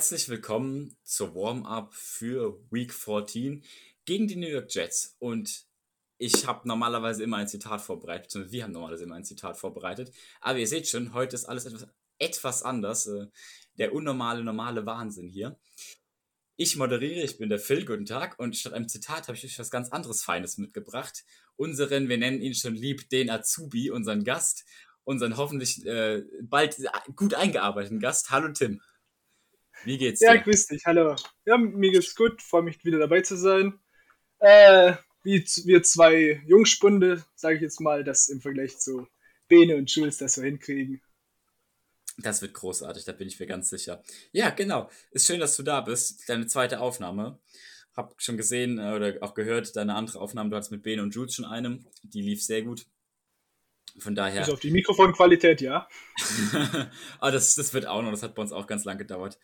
Herzlich willkommen zur Warm-up für Week 14 gegen die New York Jets. Und ich habe normalerweise immer ein Zitat vorbereitet, beziehungsweise wir haben normalerweise immer ein Zitat vorbereitet. Aber ihr seht schon, heute ist alles etwas, etwas anders. Äh, der unnormale, normale Wahnsinn hier. Ich moderiere, ich bin der Phil, guten Tag. Und statt einem Zitat habe ich euch was ganz anderes Feines mitgebracht. Unseren, wir nennen ihn schon lieb, den Azubi, unseren Gast, unseren hoffentlich äh, bald gut eingearbeiteten Gast. Hallo Tim. Wie geht's dir? Ja, grüß dich, hallo. Ja, mir geht's gut, freue mich wieder dabei zu sein. Äh, wie wir zwei Jungspunde, sage ich jetzt mal, das im Vergleich zu Bene und Jules das so hinkriegen. Das wird großartig, da bin ich mir ganz sicher. Ja, genau. Ist schön, dass du da bist. Deine zweite Aufnahme. Hab schon gesehen äh, oder auch gehört, deine andere Aufnahme, du hattest mit Bene und Jules schon eine. Die lief sehr gut. Von daher. Also auf die Mikrofonqualität, ja. ah, das, das wird auch noch, das hat bei uns auch ganz lang gedauert.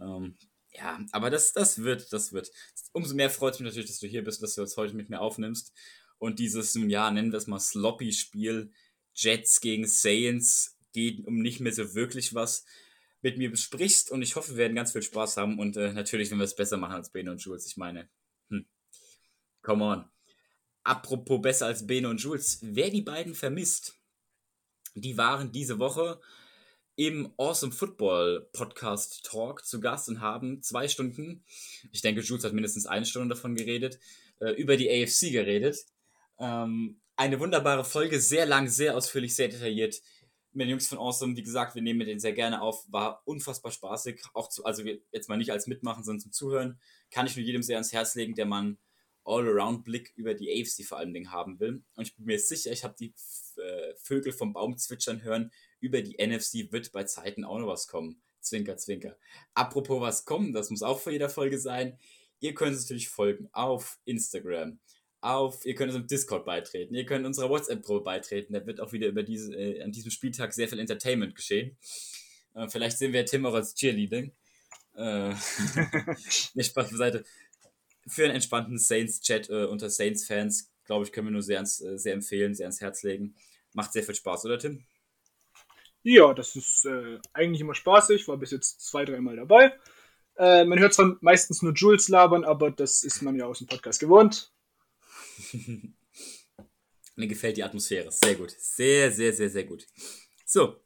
Ähm, ja, aber das, das wird, das wird. Umso mehr freut es mich natürlich, dass du hier bist, dass du jetzt heute mit mir aufnimmst. Und dieses, ja, nennen wir es mal Sloppy-Spiel, Jets gegen Saints, geht um nicht mehr so wirklich was, mit mir besprichst. Und ich hoffe, wir werden ganz viel Spaß haben. Und äh, natürlich, wenn wir es besser machen als Bene und Jules. Ich meine, hm, come on. Apropos besser als Bene und Jules, wer die beiden vermisst, die waren diese Woche im Awesome Football Podcast Talk zu Gast und haben zwei Stunden, ich denke, Jules hat mindestens eine Stunde davon geredet, äh, über die AFC geredet. Ähm, eine wunderbare Folge, sehr lang, sehr ausführlich, sehr detailliert. Mit den Jungs von Awesome, wie gesagt, wir nehmen denen sehr gerne auf, war unfassbar spaßig. Auch zu, also jetzt mal nicht als Mitmachen, sondern zum Zuhören. Kann ich nur jedem sehr ans Herz legen, der man All-Around-Blick über die AFC vor allem Dingen haben will. Und ich bin mir sicher, ich habe die äh, Vögel vom Baum zwitschern hören. Über die NFC wird bei Zeiten auch noch was kommen. Zwinker, zwinker. Apropos was kommen, das muss auch vor jeder Folge sein. Ihr könnt uns natürlich folgen auf Instagram. Auf, ihr könnt uns im Discord beitreten, ihr könnt unserer WhatsApp-Gruppe beitreten. Da wird auch wieder über diese, äh, an diesem Spieltag sehr viel Entertainment geschehen. Äh, vielleicht sehen wir Tim auch als Cheerleading. Äh, ne, Spaß beiseite für einen entspannten Saints-Chat äh, unter Saints-Fans, glaube ich, können wir nur sehr, ans, äh, sehr empfehlen, sehr ans Herz legen. Macht sehr viel Spaß, oder Tim? Ja, das ist äh, eigentlich immer spaßig, war bis jetzt zwei, dreimal dabei. Äh, man hört zwar meistens nur Jules labern, aber das ist man ja aus dem Podcast gewohnt. Mir gefällt die Atmosphäre. Sehr gut. Sehr, sehr, sehr, sehr gut. So,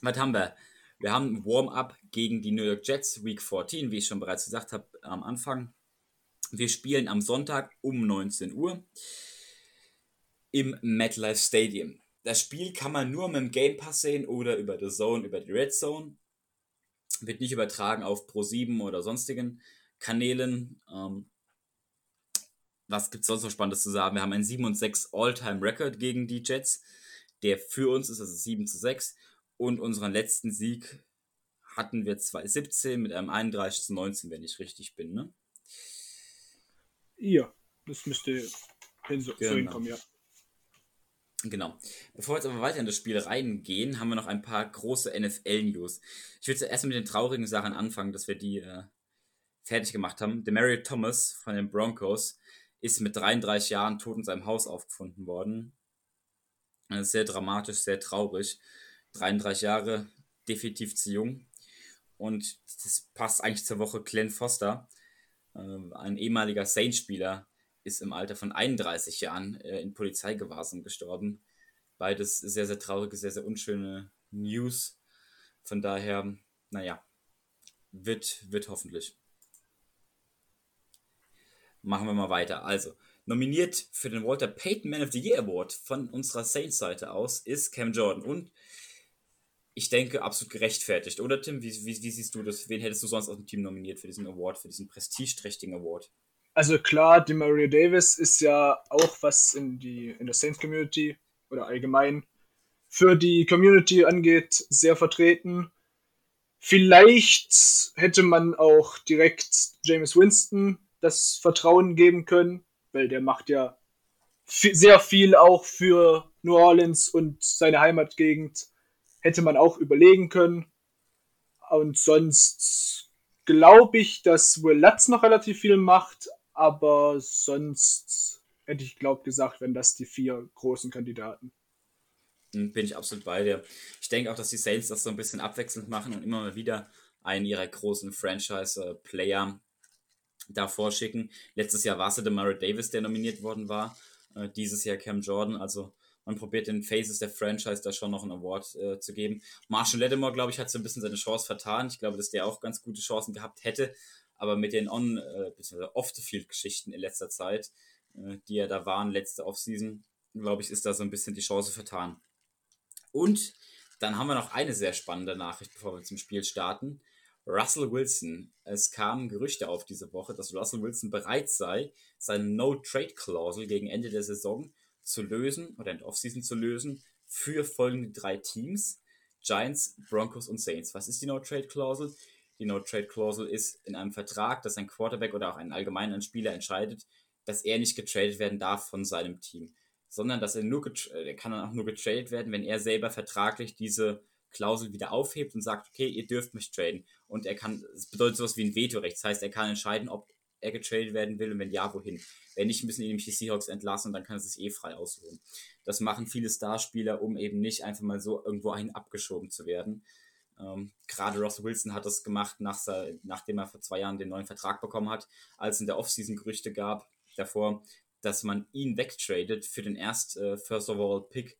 was haben wir? Wir haben Warm-up gegen die New York Jets, Week 14, wie ich schon bereits gesagt habe am Anfang. Wir spielen am Sonntag um 19 Uhr im MetLife Stadium. Das Spiel kann man nur mit dem Game Pass sehen oder über The Zone, über die Red Zone. Wird nicht übertragen auf Pro7 oder sonstigen Kanälen. Ähm, was gibt es sonst noch Spannendes zu sagen? Wir haben einen 7 und 6 All-Time-Record gegen die Jets, der für uns ist, also 7 zu 6. Und unseren letzten Sieg hatten wir 2017 mit einem 31 zu 19, wenn ich richtig bin, ne? Ja, das müsste hin so, genau. hinkommen, ja. Genau. Bevor wir jetzt aber weiter in das Spiel reingehen, haben wir noch ein paar große NFL-News. Ich würde zuerst mit den traurigen Sachen anfangen, dass wir die äh, fertig gemacht haben. Demarius Thomas von den Broncos ist mit 33 Jahren tot in seinem Haus aufgefunden worden. Das ist sehr dramatisch, sehr traurig. 33 Jahre, definitiv zu jung. Und das passt eigentlich zur Woche Glenn Foster, ein ehemaliger Saints-Spieler ist im Alter von 31 Jahren äh, in Polizeigewahrsam gestorben. Beides sehr, sehr traurige, sehr, sehr unschöne News. Von daher, naja, wird, wird hoffentlich. Machen wir mal weiter. Also, nominiert für den Walter Payton Man of the Year Award von unserer Saints-Seite aus ist Cam Jordan. Und ich denke, absolut gerechtfertigt. Oder Tim, wie, wie, wie, siehst du das? Wen hättest du sonst aus dem Team nominiert für diesen Award, für diesen prestigeträchtigen Award? Also klar, die Maria Davis ist ja auch was in, die, in der Saints Community oder allgemein für die Community angeht, sehr vertreten. Vielleicht hätte man auch direkt James Winston das Vertrauen geben können, weil der macht ja sehr viel auch für New Orleans und seine Heimatgegend hätte man auch überlegen können. Und sonst glaube ich, dass Will Lutz noch relativ viel macht, aber sonst hätte ich glaubt gesagt, wenn das die vier großen Kandidaten. Hm, bin ich absolut bei dir. Ich denke auch, dass die Saints das so ein bisschen abwechselnd machen und immer mal wieder einen ihrer großen Franchise-Player davor schicken. Letztes Jahr war es der Murray Davis, der nominiert worden war. Äh, dieses Jahr Cam Jordan. Also man probiert den Faces der Franchise da schon noch einen Award äh, zu geben. Marshall Lattimore, glaube ich, hat so ein bisschen seine Chance vertan. Ich glaube, dass der auch ganz gute Chancen gehabt hätte. Aber mit den On- äh, bzw. Off-the-Field-Geschichten in letzter Zeit, äh, die ja da waren, letzte Offseason, glaube ich, ist da so ein bisschen die Chance vertan. Und dann haben wir noch eine sehr spannende Nachricht, bevor wir zum Spiel starten. Russell Wilson. Es kamen Gerüchte auf diese Woche, dass Russell Wilson bereit sei, seine No-Trade-Klausel gegen Ende der Saison zu lösen oder in der Offseason zu lösen für folgende drei Teams: Giants, Broncos und Saints. Was ist die No-Trade-Klausel? Die No-Trade-Klausel ist in einem Vertrag, dass ein Quarterback oder auch ein allgemeiner Spieler entscheidet, dass er nicht getradet werden darf von seinem Team, sondern dass er nur er kann dann auch nur getradet werden, wenn er selber vertraglich diese Klausel wieder aufhebt und sagt, okay, ihr dürft mich traden. Und er kann, es bedeutet sowas wie ein Vetorecht. Das heißt, er kann entscheiden, ob er getradet werden will und wenn ja, wohin. Wenn nicht, müssen ihn nämlich die Seahawks entlassen und dann kann er sich eh frei aussuchen. Das machen viele Starspieler, um eben nicht einfach mal so irgendwo einen abgeschoben zu werden. Ähm, Gerade Russell Wilson hat das gemacht, nach, nachdem er vor zwei Jahren den neuen Vertrag bekommen hat, als in der Offseason Gerüchte gab davor, dass man ihn wegtradet für den erst äh, First of All Pick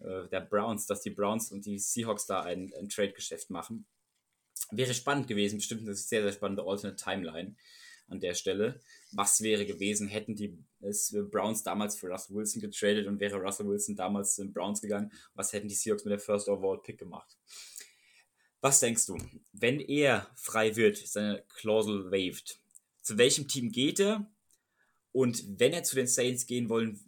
äh, der Browns, dass die Browns und die Seahawks da ein, ein Trade-Geschäft machen. Wäre spannend gewesen, bestimmt eine sehr, sehr spannende Alternate Timeline an der Stelle. Was wäre gewesen, hätten die Browns damals für Russell Wilson getradet und wäre Russell Wilson damals den Browns gegangen? Was hätten die Seahawks mit der First Overall Pick gemacht? Was denkst du, wenn er frei wird, seine Klausel waived, zu welchem Team geht er? Und wenn er zu den Saints gehen wollen,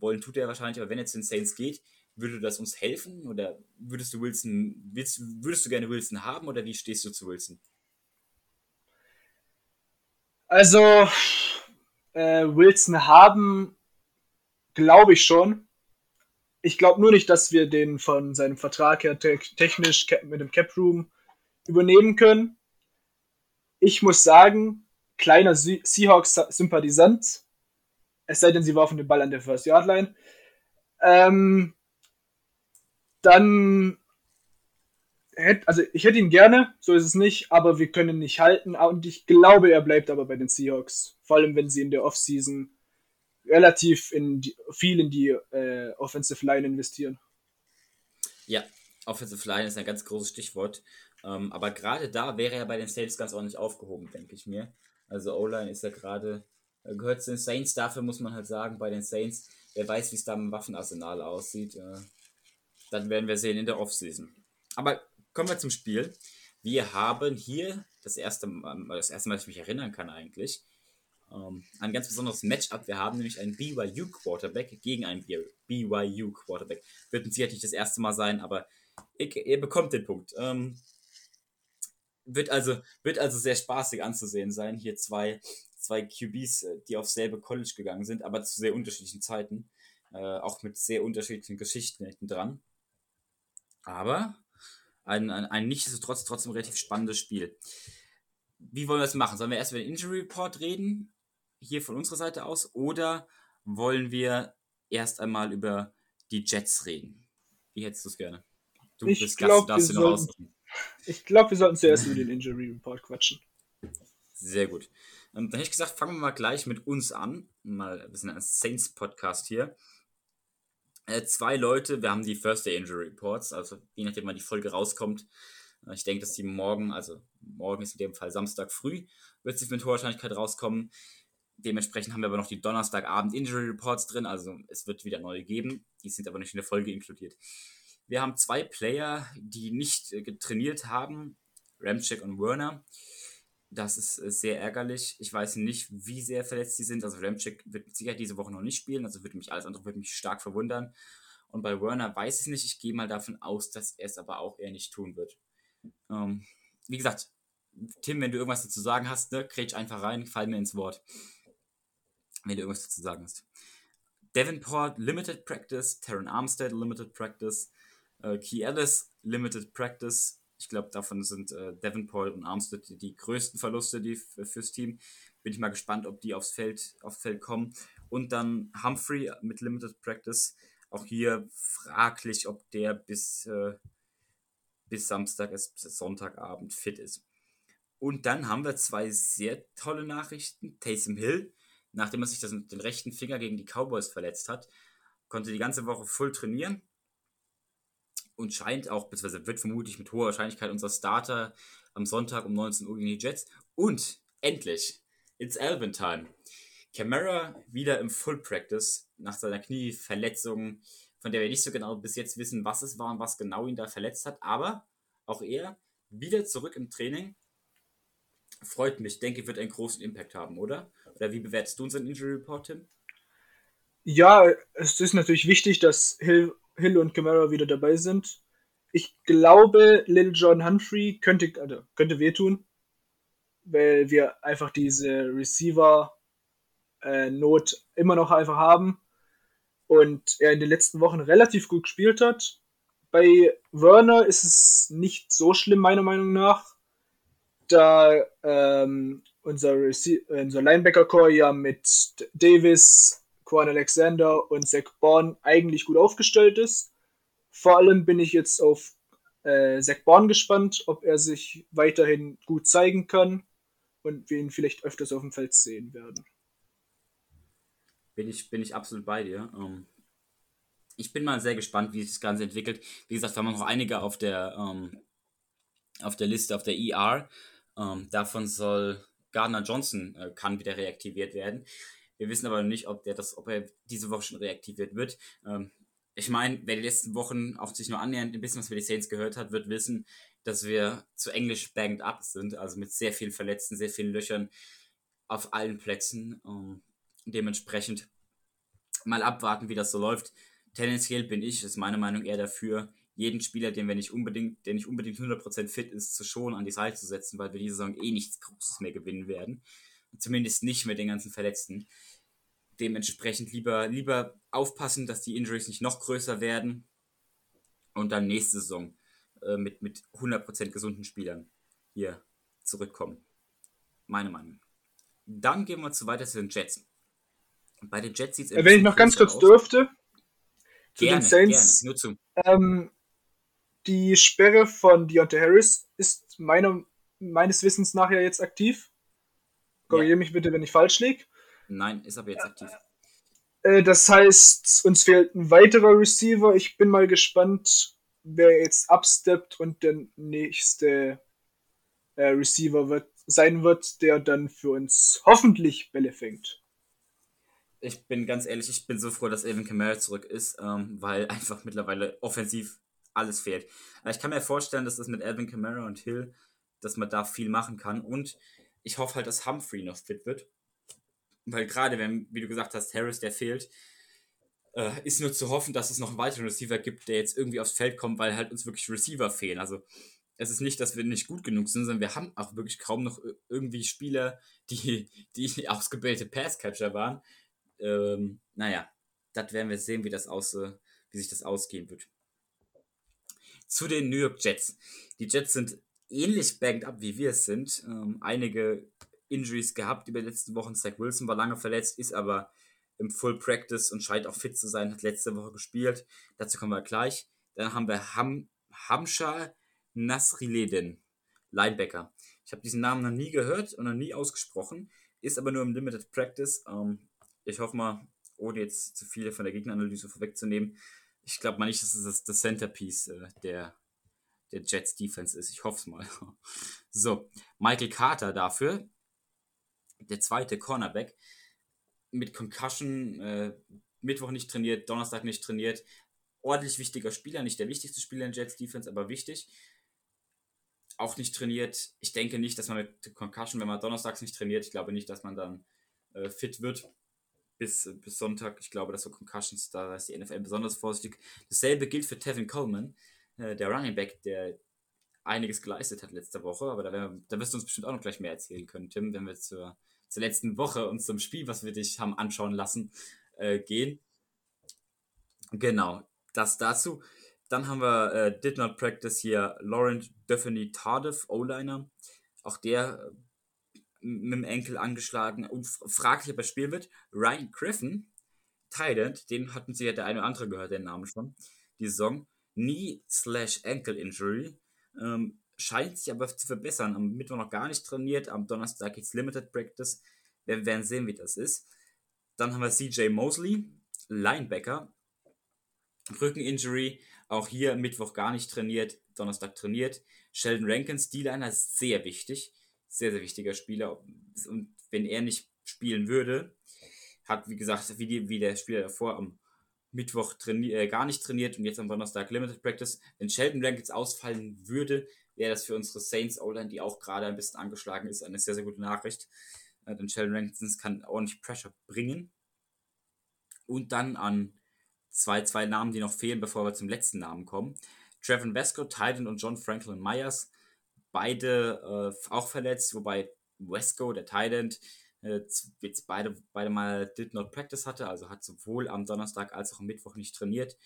wollen tut er wahrscheinlich, aber wenn er zu den Saints geht, würde das uns helfen? Oder würdest du Wilson, willst, würdest du gerne Wilson haben oder wie stehst du zu Wilson? Also, äh, Wilson haben, glaube ich schon. Ich glaube nur nicht, dass wir den von seinem Vertrag her te technisch mit dem Cap Room übernehmen können. Ich muss sagen, kleiner Seahawks-Sympathisant, es sei denn, sie warfen den Ball an der First Yard Line. Ähm, dann hätte, also ich hätte ihn gerne, so ist es nicht, aber wir können ihn nicht halten und ich glaube, er bleibt aber bei den Seahawks, vor allem wenn sie in der Offseason relativ in die, viel in die äh, Offensive Line investieren. Ja, Offensive Line ist ein ganz großes Stichwort, ähm, aber gerade da wäre er bei den Saints ganz ordentlich aufgehoben, denke ich mir. Also O-Line ist ja gerade, äh, gehört zu den Saints, dafür muss man halt sagen, bei den Saints, wer weiß, wie es da im Waffenarsenal aussieht. Äh, dann werden wir sehen in der Offseason. Aber kommen wir zum Spiel. Wir haben hier das erste Mal, das erste Mal, dass ich mich erinnern kann eigentlich, ähm, ein ganz besonderes Matchup. Wir haben nämlich einen BYU Quarterback gegen einen BYU Quarterback. Wird uns sicherlich das erste Mal sein, aber ihr, bekommt den Punkt. Ähm, wird also, wird also sehr spaßig anzusehen sein. Hier zwei, zwei QBs, äh, die aufs selbe College gegangen sind, aber zu sehr unterschiedlichen Zeiten. Äh, auch mit sehr unterschiedlichen Geschichten hinten dran. Aber ein, ein, ein nichtsdestotrotz trotzdem relativ spannendes Spiel. Wie wollen wir das machen? Sollen wir erst über den Injury Report reden? Hier von unserer Seite aus? Oder wollen wir erst einmal über die Jets reden? Wie hättest du es gerne? Du ich bist glaub, Gast, darfst du noch Ich glaube, wir sollten zuerst über den Injury Report quatschen. Sehr gut. Und dann hätte ich gesagt, fangen wir mal gleich mit uns an. Mal, wir sind ein Saints-Podcast hier. Äh, zwei Leute, wir haben die First Day Injury Reports, also je nachdem, wann die Folge rauskommt. Äh, ich denke, dass die morgen, also morgen ist in dem Fall Samstag früh, wird sie mit hoher Wahrscheinlichkeit rauskommen. Dementsprechend haben wir aber noch die Donnerstagabend Injury Reports drin, also es wird wieder neue geben. Die sind aber nicht in der Folge inkludiert. Wir haben zwei Player, die nicht äh, trainiert haben, Ramcheck und Werner. Das ist äh, sehr ärgerlich. Ich weiß nicht, wie sehr verletzt sie sind. Also Ramchick wird Sicherheit diese Woche noch nicht spielen. Also würde mich alles andere würde mich stark verwundern. Und bei Werner weiß ich es nicht. Ich gehe mal davon aus, dass er es aber auch eher nicht tun wird. Ähm, wie gesagt, Tim, wenn du irgendwas dazu sagen hast, ne, kretsch einfach rein, fall mir ins Wort. Wenn du irgendwas dazu sagen hast. Davenport Limited Practice, Terran Armstead Limited Practice, äh, Key Ellis Limited Practice, ich glaube, davon sind äh, Davenport und Armstead die, die größten Verluste die fürs Team. Bin ich mal gespannt, ob die aufs Feld, aufs Feld kommen. Und dann Humphrey mit Limited Practice. Auch hier fraglich, ob der bis, äh, bis Samstag, bis Sonntagabend fit ist. Und dann haben wir zwei sehr tolle Nachrichten. Taysom Hill, nachdem er sich das, den rechten Finger gegen die Cowboys verletzt hat, konnte die ganze Woche voll trainieren und scheint auch, beziehungsweise wird vermutlich mit hoher Wahrscheinlichkeit unser Starter am Sonntag um 19 Uhr gegen die Jets. Und endlich, it's Alvin Time. Camara wieder im Full Practice nach seiner Knieverletzung, von der wir nicht so genau bis jetzt wissen, was es war und was genau ihn da verletzt hat. Aber auch er wieder zurück im Training. Freut mich, denke, wird einen großen Impact haben, oder? Oder wie bewertest du unseren Injury Report, Tim? Ja, es ist natürlich wichtig, dass Hill, Hill und Camara wieder dabei sind. Ich glaube, Lil John Humphrey könnte, also könnte wehtun, weil wir einfach diese Receiver äh, immer noch einfach haben und er in den letzten Wochen relativ gut gespielt hat. Bei Werner ist es nicht so schlimm, meiner Meinung nach, da ähm, unser, unser Linebacker-Core ja mit Davis, Quan Alexander und Zach Bourne eigentlich gut aufgestellt ist. Vor allem bin ich jetzt auf äh, Zach Bourne gespannt, ob er sich weiterhin gut zeigen kann und wir ihn vielleicht öfters auf dem Feld sehen werden. Bin ich, bin ich absolut bei dir. Ähm, ich bin mal sehr gespannt, wie sich das Ganze entwickelt. Wie gesagt, wir haben noch einige auf der, ähm, auf der Liste, auf der ER. Ähm, davon soll Gardner Johnson äh, kann wieder reaktiviert werden. Wir wissen aber nicht, ob der das, ob er diese Woche schon reaktiviert wird. Ähm, ich meine, wer die letzten Wochen auch sich nur annähernd ein bisschen was für die Saints gehört hat, wird wissen, dass wir zu Englisch banged up sind, also mit sehr vielen Verletzten, sehr vielen Löchern auf allen Plätzen. Ähm, dementsprechend mal abwarten, wie das so läuft. Tendenziell bin ich, ist meine Meinung eher dafür, jeden Spieler, den wir nicht unbedingt, der nicht unbedingt 100% fit ist, zu schonen, an die Seite zu setzen, weil wir diese Saison eh nichts Großes mehr gewinnen werden. Zumindest nicht mit den ganzen Verletzten. Dementsprechend lieber, lieber aufpassen, dass die Injuries nicht noch größer werden und dann nächste Saison äh, mit, mit 100% gesunden Spielern hier zurückkommen. Meine Meinung. Dann gehen wir zu weiter zu den Jets. Bei den Jets sieht es Wenn ich noch ganz kurz aus. dürfte, zu gerne, den Saints. Gerne, nur zu. Ähm, die Sperre von Deontay Harris ist meiner, meines Wissens nach ja jetzt aktiv. Korrigiere ja. mich bitte, wenn ich falsch liege. Nein, ist aber jetzt aktiv. Äh, das heißt, uns fehlt ein weiterer Receiver. Ich bin mal gespannt, wer jetzt absteppt und der nächste äh, Receiver wird, sein wird, der dann für uns hoffentlich Bälle fängt ich bin ganz ehrlich, ich bin so froh, dass Evan Kamara zurück ist, ähm, weil einfach mittlerweile offensiv alles fehlt. ich kann mir vorstellen, dass das mit Evan Kamara und Hill, dass man da viel machen kann. Und ich hoffe halt, dass Humphrey noch fit wird. Weil gerade, wenn, wie du gesagt hast, Harris, der fehlt, äh, ist nur zu hoffen, dass es noch einen weiteren Receiver gibt, der jetzt irgendwie aufs Feld kommt, weil halt uns wirklich Receiver fehlen. Also es ist nicht, dass wir nicht gut genug sind, sondern wir haben auch wirklich kaum noch irgendwie Spieler, die, die ausgebildete Passcatcher waren, ähm, naja, das werden wir sehen, wie, das aus, wie sich das ausgehen wird. Zu den New York Jets. Die Jets sind ähnlich banked up, wie wir es sind. Ähm, einige Injuries gehabt über die letzten Wochen. Zach Wilson war lange verletzt, ist aber im Full Practice und scheint auch fit zu sein, hat letzte Woche gespielt. Dazu kommen wir gleich. Dann haben wir Ham Hamsha Nasrileden, Linebacker. Ich habe diesen Namen noch nie gehört und noch nie ausgesprochen, ist aber nur im Limited Practice. Ähm, ich hoffe mal, ohne jetzt zu viele von der Gegneranalyse vorwegzunehmen, ich glaube mal nicht, dass es das Centerpiece äh, der, der Jets Defense ist. Ich hoffe es mal. so, Michael Carter dafür, der zweite Cornerback, mit Concussion, äh, Mittwoch nicht trainiert, Donnerstag nicht trainiert. Ordentlich wichtiger Spieler, nicht der wichtigste Spieler in Jets Defense, aber wichtig. Auch nicht trainiert. Ich denke nicht, dass man mit Concussion, wenn man donnerstags nicht trainiert, ich glaube nicht, dass man dann äh, fit wird bis, bis Sonntag. Ich glaube, dass so Concussions, da ist die NFL besonders vorsichtig. Dasselbe gilt für Tevin Coleman, äh, der Running Back, der einiges geleistet hat letzte Woche, aber da, wir, da wirst du uns bestimmt auch noch gleich mehr erzählen können, Tim, wenn wir zur, zur letzten Woche und zum Spiel, was wir dich haben anschauen lassen, äh, gehen. Genau, das dazu. Dann haben wir äh, Did Not Practice hier Laurent Duffany Tardif, O-Liner. Auch der mit dem Enkel angeschlagen und fraglich, ob er spielen wird. Ryan Griffin, Thailand, den hatten sie ja der eine oder andere gehört, den Namen schon, die Saison. Knee slash Ankle Injury. Ähm, scheint sich aber zu verbessern. Am Mittwoch noch gar nicht trainiert, am Donnerstag jetzt Limited Practice. Wir werden sehen, wie das ist. Dann haben wir CJ Mosley, Linebacker. Rückeninjury, auch hier Mittwoch gar nicht trainiert, Donnerstag trainiert. Sheldon Rankins, D-Liner, sehr wichtig. Sehr, sehr wichtiger Spieler. Und wenn er nicht spielen würde, hat, wie gesagt, wie, die, wie der Spieler davor am Mittwoch äh, gar nicht trainiert und jetzt am Donnerstag Limited Practice. Wenn Sheldon Rankins ausfallen würde, wäre das für unsere Saints O-Line, die auch gerade ein bisschen angeschlagen ist, eine sehr, sehr gute Nachricht. Äh, denn Sheldon Rankins kann ordentlich Pressure bringen. Und dann an zwei, zwei Namen, die noch fehlen, bevor wir zum letzten Namen kommen. Trevin Vesco, Titan und John Franklin Myers, beide äh, auch verletzt, wobei Vesco, der Titan, jetzt beide, beide mal did not practice hatte, also hat sowohl am Donnerstag als auch am Mittwoch nicht trainiert.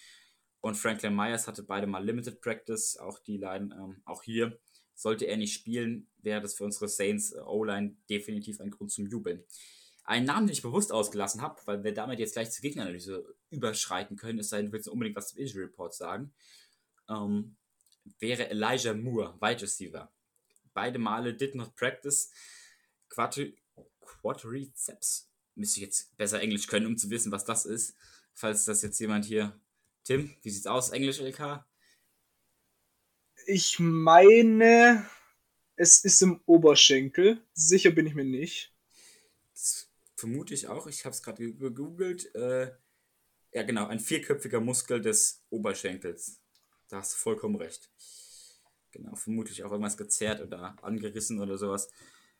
Und Franklin Myers hatte beide mal Limited Practice, auch die Line, ähm, auch hier. Sollte er nicht spielen, wäre das für unsere Saints äh, O-Line definitiv ein Grund zum Jubeln. Ein Namen, den ich bewusst ausgelassen habe, weil wir damit jetzt gleich zur Gegneranalyse überschreiten können, ist sei denn, du willst unbedingt was zum Injury Report sagen, ähm, wäre Elijah Moore, Wide Receiver. Beide Male did not practice. Quadri Quadriceps. Müsste ich jetzt besser Englisch können, um zu wissen, was das ist. Falls das jetzt jemand hier. Tim, wie sieht's aus, Englisch LK? Ich meine, es ist im Oberschenkel. Sicher bin ich mir nicht. Das vermute ich auch. Ich habe es gerade gegoogelt. Äh, ja, genau, ein vierköpfiger Muskel des Oberschenkels. Da hast du vollkommen recht. Genau, vermutlich auch irgendwas gezerrt oder angerissen oder sowas.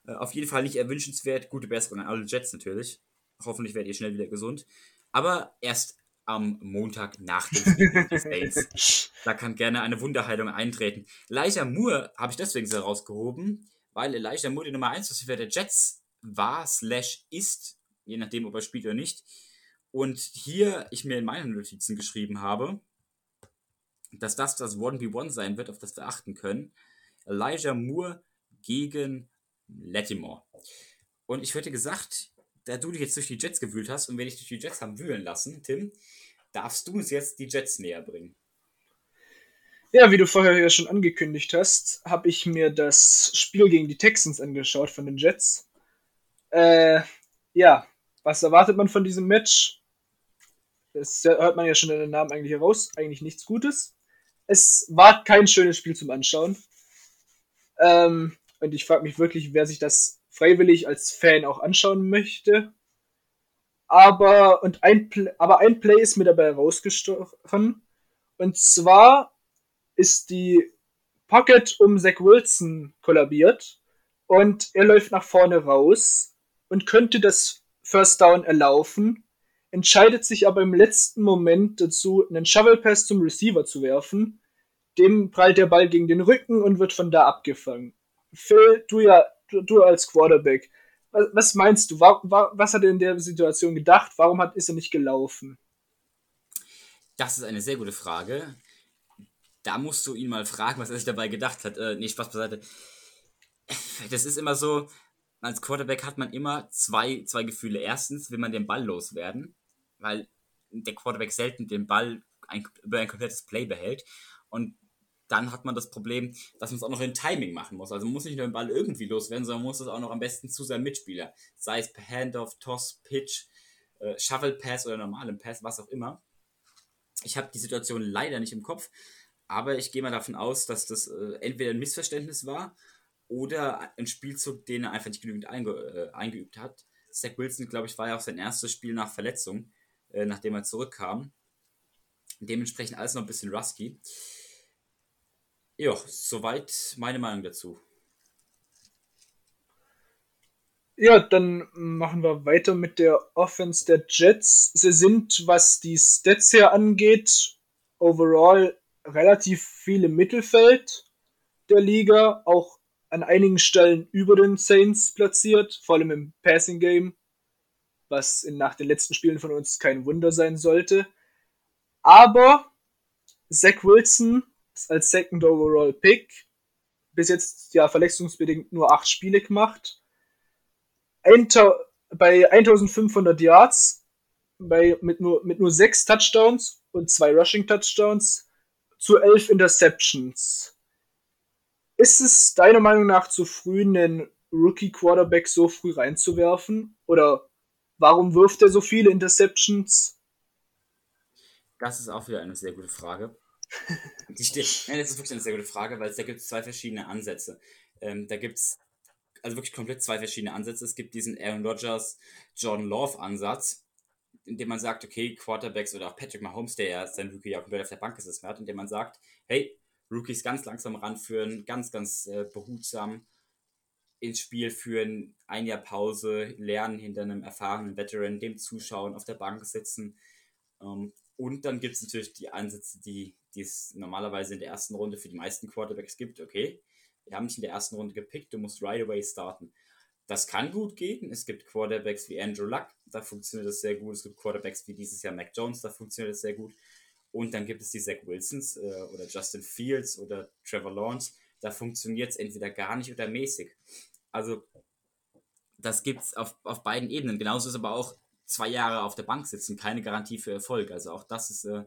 Äh, auf jeden Fall nicht erwünschenswert. Gute Besserung an alle Jets natürlich. Hoffentlich werdet ihr schnell wieder gesund. Aber erst am Montag nach dem Spiel Saints. Da kann gerne eine Wunderheilung eintreten. Elijah Moore habe ich deswegen so rausgehoben, weil Elijah Moore die Nummer 1 Receiver der Jets war, slash ist, je nachdem, ob er spielt oder nicht. Und hier ich mir in meinen Notizen geschrieben habe, dass das das 1v1 sein wird, auf das wir achten können. Elijah Moore gegen Latimore. Und ich hätte gesagt, da du dich jetzt durch die Jets gewühlt hast und wenn ich durch die Jets haben wühlen lassen, Tim, darfst du uns jetzt die Jets näher bringen. Ja, wie du vorher ja schon angekündigt hast, habe ich mir das Spiel gegen die Texans angeschaut von den Jets. Äh, ja, was erwartet man von diesem Match? Das hört man ja schon in den Namen eigentlich heraus. Eigentlich nichts Gutes. Es war kein schönes Spiel zum Anschauen. Ähm, und ich frage mich wirklich, wer sich das freiwillig als Fan auch anschauen möchte. Aber, und ein, aber ein Play ist mir dabei rausgestochen. Und zwar ist die Pocket um Zach Wilson kollabiert und er läuft nach vorne raus und könnte das First Down erlaufen, entscheidet sich aber im letzten Moment dazu, einen Shovel Pass zum Receiver zu werfen. Dem prallt der Ball gegen den Rücken und wird von da abgefangen. Phil, du ja, du, du als Quarterback, was, was meinst du? War, war, was hat er in der Situation gedacht? Warum hat, ist er nicht gelaufen? Das ist eine sehr gute Frage. Da musst du ihn mal fragen, was er sich dabei gedacht hat. Äh, nee, Spaß beiseite. Das ist immer so, als Quarterback hat man immer zwei, zwei Gefühle. Erstens will man den Ball loswerden, weil der Quarterback selten den Ball ein, über ein komplettes Play behält. Und dann hat man das Problem, dass man es auch noch in Timing machen muss. Also man muss nicht nur den Ball irgendwie loswerden, sondern muss es auch noch am besten zu seinem Mitspieler. Sei es per Handoff, Toss, Pitch, äh, Shuffle Pass oder normalen Pass, was auch immer. Ich habe die Situation leider nicht im Kopf, aber ich gehe mal davon aus, dass das äh, entweder ein Missverständnis war oder ein Spielzug, den er einfach nicht genügend einge äh, eingeübt hat. Zach Wilson, glaube ich, war ja auch sein erstes Spiel nach Verletzung, äh, nachdem er zurückkam. Dementsprechend alles noch ein bisschen rusty. Ja, soweit meine Meinung dazu. Ja, dann machen wir weiter mit der Offense der Jets. Sie sind, was die Stats her angeht, overall relativ viele Mittelfeld der Liga, auch an einigen Stellen über den Saints platziert, vor allem im Passing Game, was nach den letzten Spielen von uns kein Wunder sein sollte. Aber Zach Wilson als Second Overall Pick. Bis jetzt ja verletzungsbedingt nur acht Spiele gemacht. bei 1500 Yards, bei, mit, nur, mit nur sechs Touchdowns und zwei Rushing Touchdowns zu elf Interceptions. ist es deiner Meinung nach zu früh, einen Rookie-Quarterback so früh reinzuwerfen? Oder warum wirft er so viele Interceptions? Das ist auch wieder eine sehr gute Frage. Die steht, das ist wirklich eine sehr gute Frage, weil es da gibt zwei verschiedene Ansätze. Ähm, da gibt es also wirklich komplett zwei verschiedene Ansätze. Es gibt diesen Aaron Rodgers, John Love Ansatz, in dem man sagt, okay, Quarterbacks oder auch Patrick Mahomes, der ja sein Rookie ja komplett auf der Bank gesessen hat, in dem man sagt, hey, Rookies ganz langsam ranführen, ganz, ganz äh, behutsam ins Spiel führen, ein Jahr Pause, lernen hinter einem erfahrenen Veteran, dem zuschauen, auf der Bank sitzen. Ähm, und dann gibt es natürlich die Ansätze, die, die es normalerweise in der ersten Runde für die meisten Quarterbacks gibt. Okay, wir haben dich in der ersten Runde gepickt, du musst right away starten. Das kann gut gehen. Es gibt Quarterbacks wie Andrew Luck, da funktioniert das sehr gut. Es gibt Quarterbacks wie dieses Jahr Mac Jones, da funktioniert das sehr gut. Und dann gibt es die Zach Wilsons äh, oder Justin Fields oder Trevor Lawrence. Da funktioniert es entweder gar nicht oder mäßig. Also, das gibt es auf, auf beiden Ebenen. Genauso ist aber auch zwei Jahre auf der Bank sitzen keine Garantie für Erfolg. Also, auch das ist äh,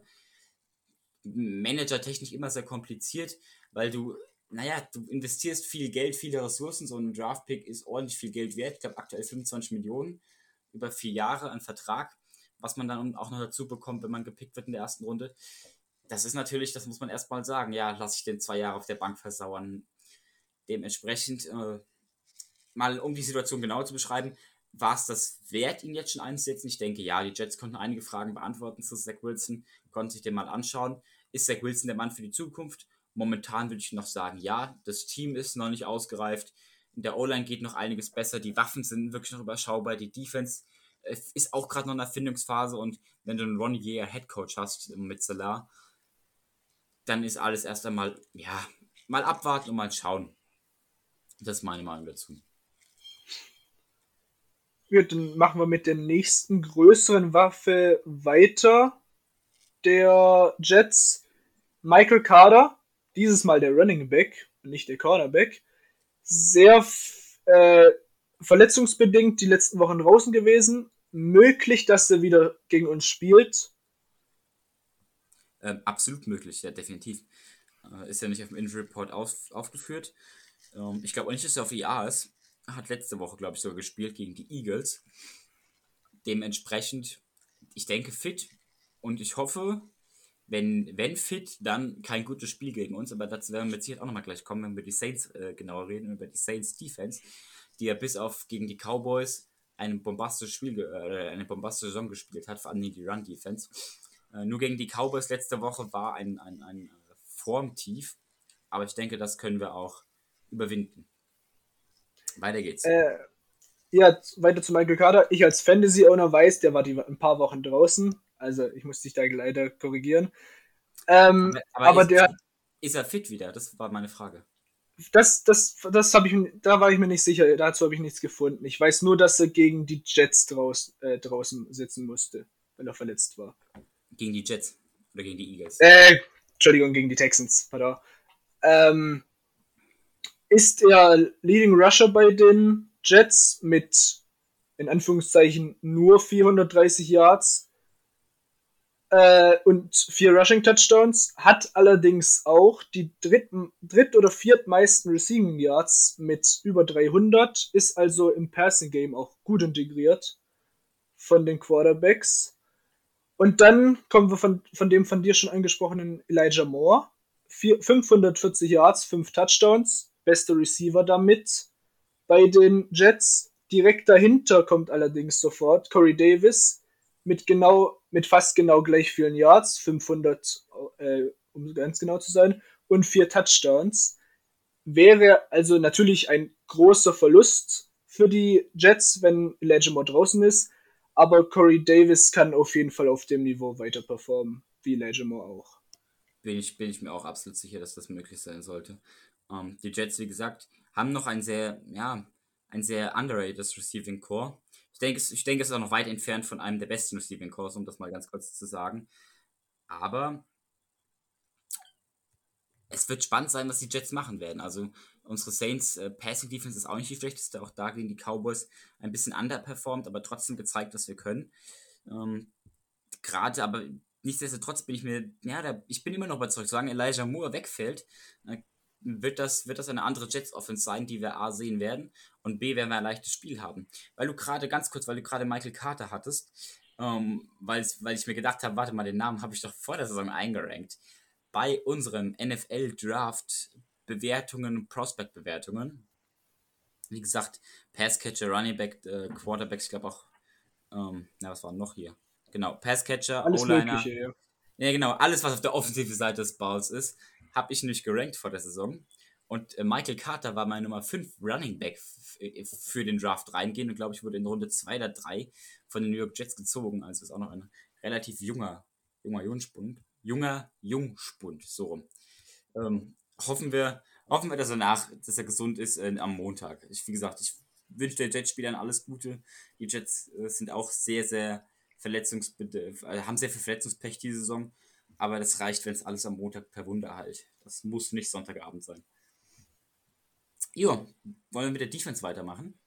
managertechnisch immer sehr kompliziert, weil du, naja, du investierst viel Geld, viele Ressourcen. So ein Draftpick ist ordentlich viel Geld wert. Ich glaube, aktuell 25 Millionen über vier Jahre an Vertrag was man dann auch noch dazu bekommt, wenn man gepickt wird in der ersten Runde. Das ist natürlich, das muss man erstmal sagen, ja, lasse ich den zwei Jahre auf der Bank versauern. Dementsprechend, äh, mal um die Situation genau zu beschreiben, war es das wert, ihn jetzt schon einzusetzen? Ich denke, ja, die Jets konnten einige Fragen beantworten zu Zach Wilson, konnten sich den mal anschauen. Ist Zach Wilson der Mann für die Zukunft? Momentan würde ich noch sagen, ja, das Team ist noch nicht ausgereift. In der O-Line geht noch einiges besser. Die Waffen sind wirklich noch überschaubar. Die Defense ist auch gerade noch in der Findungsphase und wenn du einen Ronnie Year Head Coach hast mit Salah, dann ist alles erst einmal, ja, mal abwarten und mal schauen. Das ist meine Meinung dazu. Ja, dann machen wir mit der nächsten größeren Waffe weiter. Der Jets Michael Carter, dieses Mal der Running Back, nicht der Cornerback, sehr äh, verletzungsbedingt die letzten Wochen draußen gewesen. Möglich, dass er wieder gegen uns spielt. Ähm, absolut möglich, ja, definitiv. Äh, ist ja nicht auf dem Injury Report auf, aufgeführt. Ähm, ich glaube auch nicht, dass er auf IA ist. Hat letzte Woche, glaube ich, sogar gespielt gegen die Eagles. Dementsprechend, ich denke, fit. Und ich hoffe, wenn, wenn fit, dann kein gutes Spiel gegen uns. Aber dazu werden wir mit Sicherheit auch nochmal gleich kommen, wenn wir über die Saints äh, genauer reden, über die Saints Defense die ja bis auf gegen die Cowboys ein bombastisches Spiel, äh, eine bombastische Saison gespielt hat, vor allem die Run-Defense. Äh, nur gegen die Cowboys letzte Woche war ein, ein, ein Formtief, aber ich denke, das können wir auch überwinden. Weiter geht's. Äh, ja, weiter zu Michael Carter. Ich als Fantasy-Owner weiß, der war die, ein paar Wochen draußen. Also ich muss dich da leider korrigieren. Ähm, aber, aber ist, der. Ist er fit wieder? Das war meine Frage das, das, das habe ich, da war ich mir nicht sicher, dazu habe ich nichts gefunden. Ich weiß nur, dass er gegen die Jets draus, äh, draußen sitzen musste, wenn er verletzt war. Gegen die Jets oder gegen die Eagles? Äh, Entschuldigung, gegen die Texans, pardon. Ähm, ist er Leading Rusher bei den Jets mit in Anführungszeichen nur 430 Yards äh, und vier Rushing Touchdowns, hat allerdings auch die dritt, dritt oder viertmeisten Receiving Yards mit über 300, ist also im Passing Game auch gut integriert von den Quarterbacks. Und dann kommen wir von, von dem von dir schon angesprochenen Elijah Moore. Vier, 540 Yards, 5 Touchdowns, bester Receiver damit bei den Jets. Direkt dahinter kommt allerdings sofort Corey Davis mit genau mit fast genau gleich vielen Yards, 500, äh, um ganz genau zu sein, und vier Touchdowns. Wäre also natürlich ein großer Verlust für die Jets, wenn Elijah draußen ist, aber Corey Davis kann auf jeden Fall auf dem Niveau weiter performen, wie Elijah auch. Bin ich, bin ich mir auch absolut sicher, dass das möglich sein sollte. Ähm, die Jets, wie gesagt, haben noch ein sehr, ja, ein sehr underrated Receiving Core. Ich denke, ich denke, es ist auch noch weit entfernt von einem der besten Receiving Cores, um das mal ganz kurz zu sagen. Aber es wird spannend sein, was die Jets machen werden. Also unsere Saints äh, Passing Defense ist auch nicht die schlechteste, auch da gegen die Cowboys ein bisschen underperformed, aber trotzdem gezeigt, was wir können. Ähm, Gerade, aber nichtsdestotrotz bin ich mir, ja, da, ich bin immer noch überzeugt, solange Elijah Moore wegfällt, äh, wird das, wird das eine andere Jets-Offense sein, die wir A sehen werden und B werden wir ein leichtes Spiel haben. Weil du gerade, ganz kurz, weil du gerade Michael Carter hattest, ähm, weil ich mir gedacht habe, warte mal, den Namen habe ich doch vor der Saison eingerankt. Bei unseren NFL-Draft-Bewertungen, Prospect-Bewertungen, wie gesagt, Passcatcher, Running Back, äh, Quarterback, ich glaube auch, ähm, na, was war noch hier? Genau, Passcatcher, O-Liner. Ja. ja, genau, alles, was auf der offensiven Seite des Balls ist, habe ich nicht gerankt vor der Saison. Und äh, Michael Carter war mein Nummer 5 Running Back für den Draft reingehen und glaube ich wurde in Runde 2 oder 3 von den New York Jets gezogen. Also ist auch noch ein relativ junger, junger Jungspund. Junger Jungspund, so rum. Ähm, hoffen wir, hoffen wir, dass er nach, dass er gesund ist äh, am Montag. Ich, wie gesagt, ich wünsche den Jets-Spielern alles Gute. Die Jets äh, sind auch sehr, sehr verletzungsbedürftig, äh, haben sehr viel Verletzungspech diese Saison. Aber das reicht, wenn es alles am Montag per Wunder halt. Das muss nicht Sonntagabend sein. Jo, wollen wir mit der Defense weitermachen?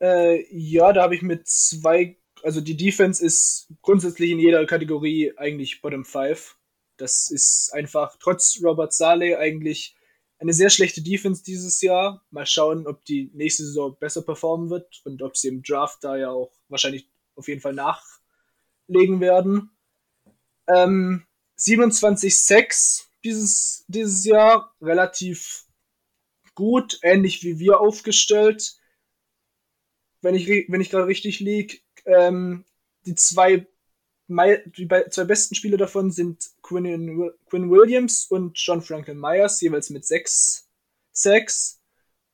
Äh, ja, da habe ich mit zwei, also die Defense ist grundsätzlich in jeder Kategorie eigentlich Bottom 5. Das ist einfach trotz Robert Saleh eigentlich eine sehr schlechte Defense dieses Jahr. Mal schauen, ob die nächste Saison besser performen wird und ob sie im Draft da ja auch wahrscheinlich auf jeden Fall nachlegen werden. Ähm, 27-6 dieses, dieses Jahr, relativ gut, ähnlich wie wir aufgestellt. Wenn ich, wenn ich gerade richtig liege, ähm, die zwei, die zwei besten Spieler davon sind Quinn, Quinn Williams und John Franklin Myers, jeweils mit 6 6.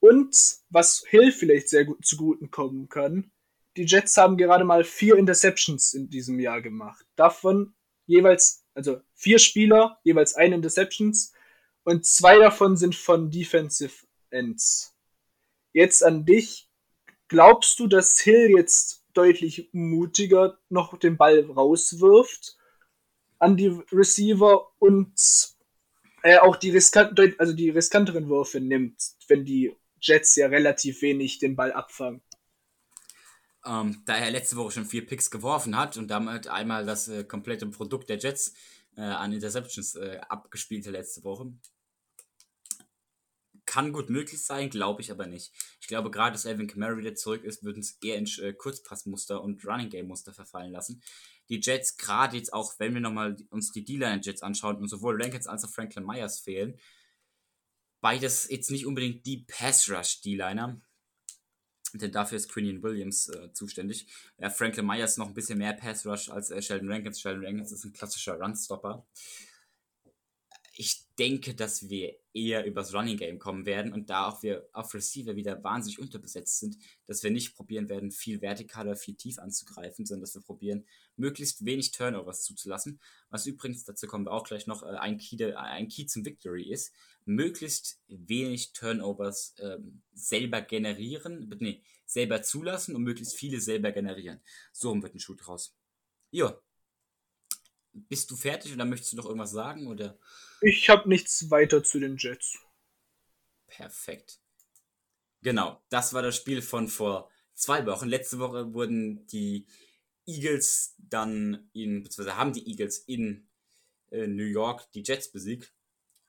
Und was Hill vielleicht sehr gut zuguten kommen kann, die Jets haben gerade mal vier Interceptions in diesem Jahr gemacht. Davon jeweils, also vier Spieler, jeweils ein Interceptions und zwei davon sind von Defensive Ends. Jetzt an dich. Glaubst du, dass Hill jetzt deutlich mutiger noch den Ball rauswirft an die Receiver und äh, auch die, riskant, also die riskanteren Würfe nimmt, wenn die Jets ja relativ wenig den Ball abfangen? Ähm, da er letzte Woche schon vier Picks geworfen hat und damit einmal das äh, komplette Produkt der Jets äh, an Interceptions äh, abgespielt letzte Woche, kann gut möglich sein, glaube ich aber nicht. Ich glaube, gerade, dass Alvin Kamara wieder zurück ist, würden es eher in äh, Kurzpassmuster und Running Game Muster verfallen lassen. Die Jets, gerade jetzt auch, wenn wir nochmal uns die D-Line Jets anschauen und sowohl Rankins als auch Franklin Myers fehlen, beides jetzt nicht unbedingt die Pass Rush D-Liner, denn dafür ist Quinion Williams äh, zuständig. Ja, Franklin Myers noch ein bisschen mehr Pass Rush als äh, Sheldon Rankins. Sheldon Rankins ist ein klassischer Runstopper ich denke, dass wir eher übers Running Game kommen werden und da auch wir auf Receiver wieder wahnsinnig unterbesetzt sind, dass wir nicht probieren werden, viel vertikaler, viel tief anzugreifen, sondern dass wir probieren, möglichst wenig Turnovers zuzulassen. Was übrigens, dazu kommen wir auch gleich noch, äh, ein, Key, ein Key zum Victory ist, möglichst wenig Turnovers ähm, selber generieren, nee, selber zulassen und möglichst viele selber generieren. So wird ein Schuh draus. Ja, bist du fertig oder möchtest du noch irgendwas sagen? Oder? Ich habe nichts weiter zu den Jets. Perfekt. Genau, das war das Spiel von vor zwei Wochen. Letzte Woche wurden die Eagles dann in, beziehungsweise haben die Eagles in äh, New York die Jets besiegt.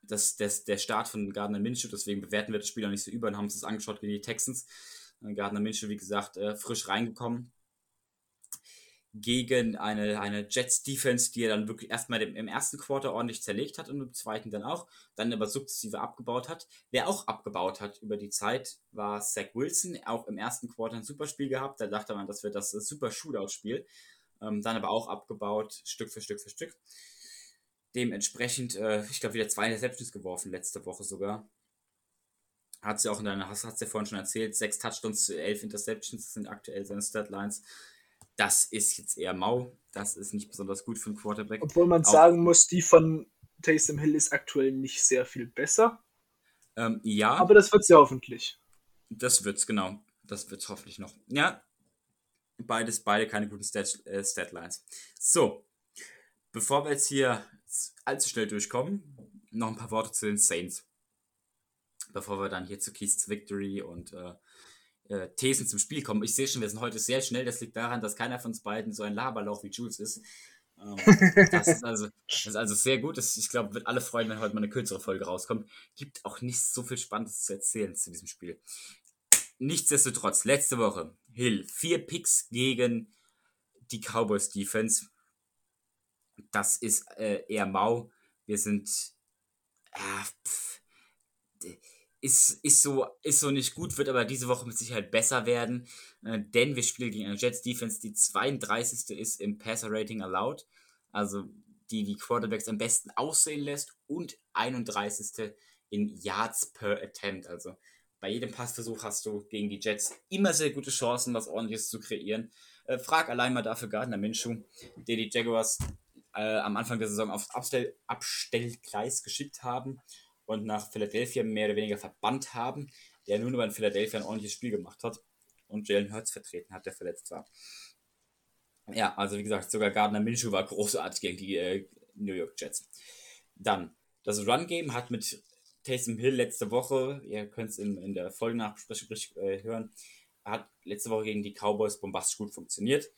Das, das der Start von Gardner Minshew, deswegen bewerten wir das Spiel auch nicht so über und haben uns das angeschaut gegen die Texans. Gardner Minshew, wie gesagt, äh, frisch reingekommen gegen eine, eine Jets-Defense, die er dann wirklich erstmal im ersten Quarter ordentlich zerlegt hat und im zweiten dann auch, dann aber sukzessive abgebaut hat. Wer auch abgebaut hat über die Zeit, war Zach Wilson, auch im ersten Quarter ein super Spiel gehabt. Da dachte man, das wird das super Shootout-Spiel. Ähm, dann aber auch abgebaut, Stück für Stück für Stück. Dementsprechend, äh, ich glaube, wieder zwei Interceptions geworfen, letzte Woche sogar. Hat sie auch in deiner, hast, hast ja vorhin schon erzählt, sechs Touchdowns, elf Interceptions sind aktuell seine Statlines. Das ist jetzt eher mau. Das ist nicht besonders gut für einen Quarterback. Obwohl man Auch, sagen muss, die von Taysom Hill ist aktuell nicht sehr viel besser. Ähm, ja. Aber das wird es ja hoffentlich. Das wird's, genau. Das wird's hoffentlich noch. Ja. Beides, beide keine guten Stat, äh, Statlines. So. Bevor wir jetzt hier allzu schnell durchkommen, noch ein paar Worte zu den Saints. Bevor wir dann hier zu Keith's Victory und äh, äh, Thesen zum Spiel kommen. Ich sehe schon, wir sind heute sehr schnell. Das liegt daran, dass keiner von uns beiden so ein Laberlauch wie Jules ist. Ähm, das, ist also, das ist also sehr gut. Das, ich glaube, wird alle freuen, wenn heute mal eine kürzere Folge rauskommt. Gibt auch nicht so viel Spannendes zu erzählen zu diesem Spiel. Nichtsdestotrotz, letzte Woche, Hill, vier Picks gegen die Cowboys Defense. Das ist äh, eher mau. Wir sind. Äh, pff, ist, ist, so, ist so nicht gut, wird aber diese Woche mit Sicherheit besser werden, äh, denn wir spielen gegen eine Jets Defense, die 32. ist im Passer Rating allowed, also die die Quarterbacks am besten aussehen lässt und 31. in Yards per Attempt, also bei jedem Passversuch hast du gegen die Jets immer sehr gute Chancen, was ordentliches zu kreieren. Äh, frag allein mal dafür Gardner Minshew, der die Jaguars äh, am Anfang der Saison aufs Abstell Abstellgleis geschickt haben und nach Philadelphia mehr oder weniger verbannt haben, der nun aber in Philadelphia ein ordentliches Spiel gemacht hat und Jalen Hurts vertreten hat, der verletzt war. Ja, also wie gesagt, sogar Gardner Minshew war großartig gegen die äh, New York Jets. Dann, das Run-Game hat mit Taysom Hill letzte Woche, ihr könnt es in, in der Folgenachbesprechung äh, hören, hat letzte Woche gegen die Cowboys bombastisch gut funktioniert.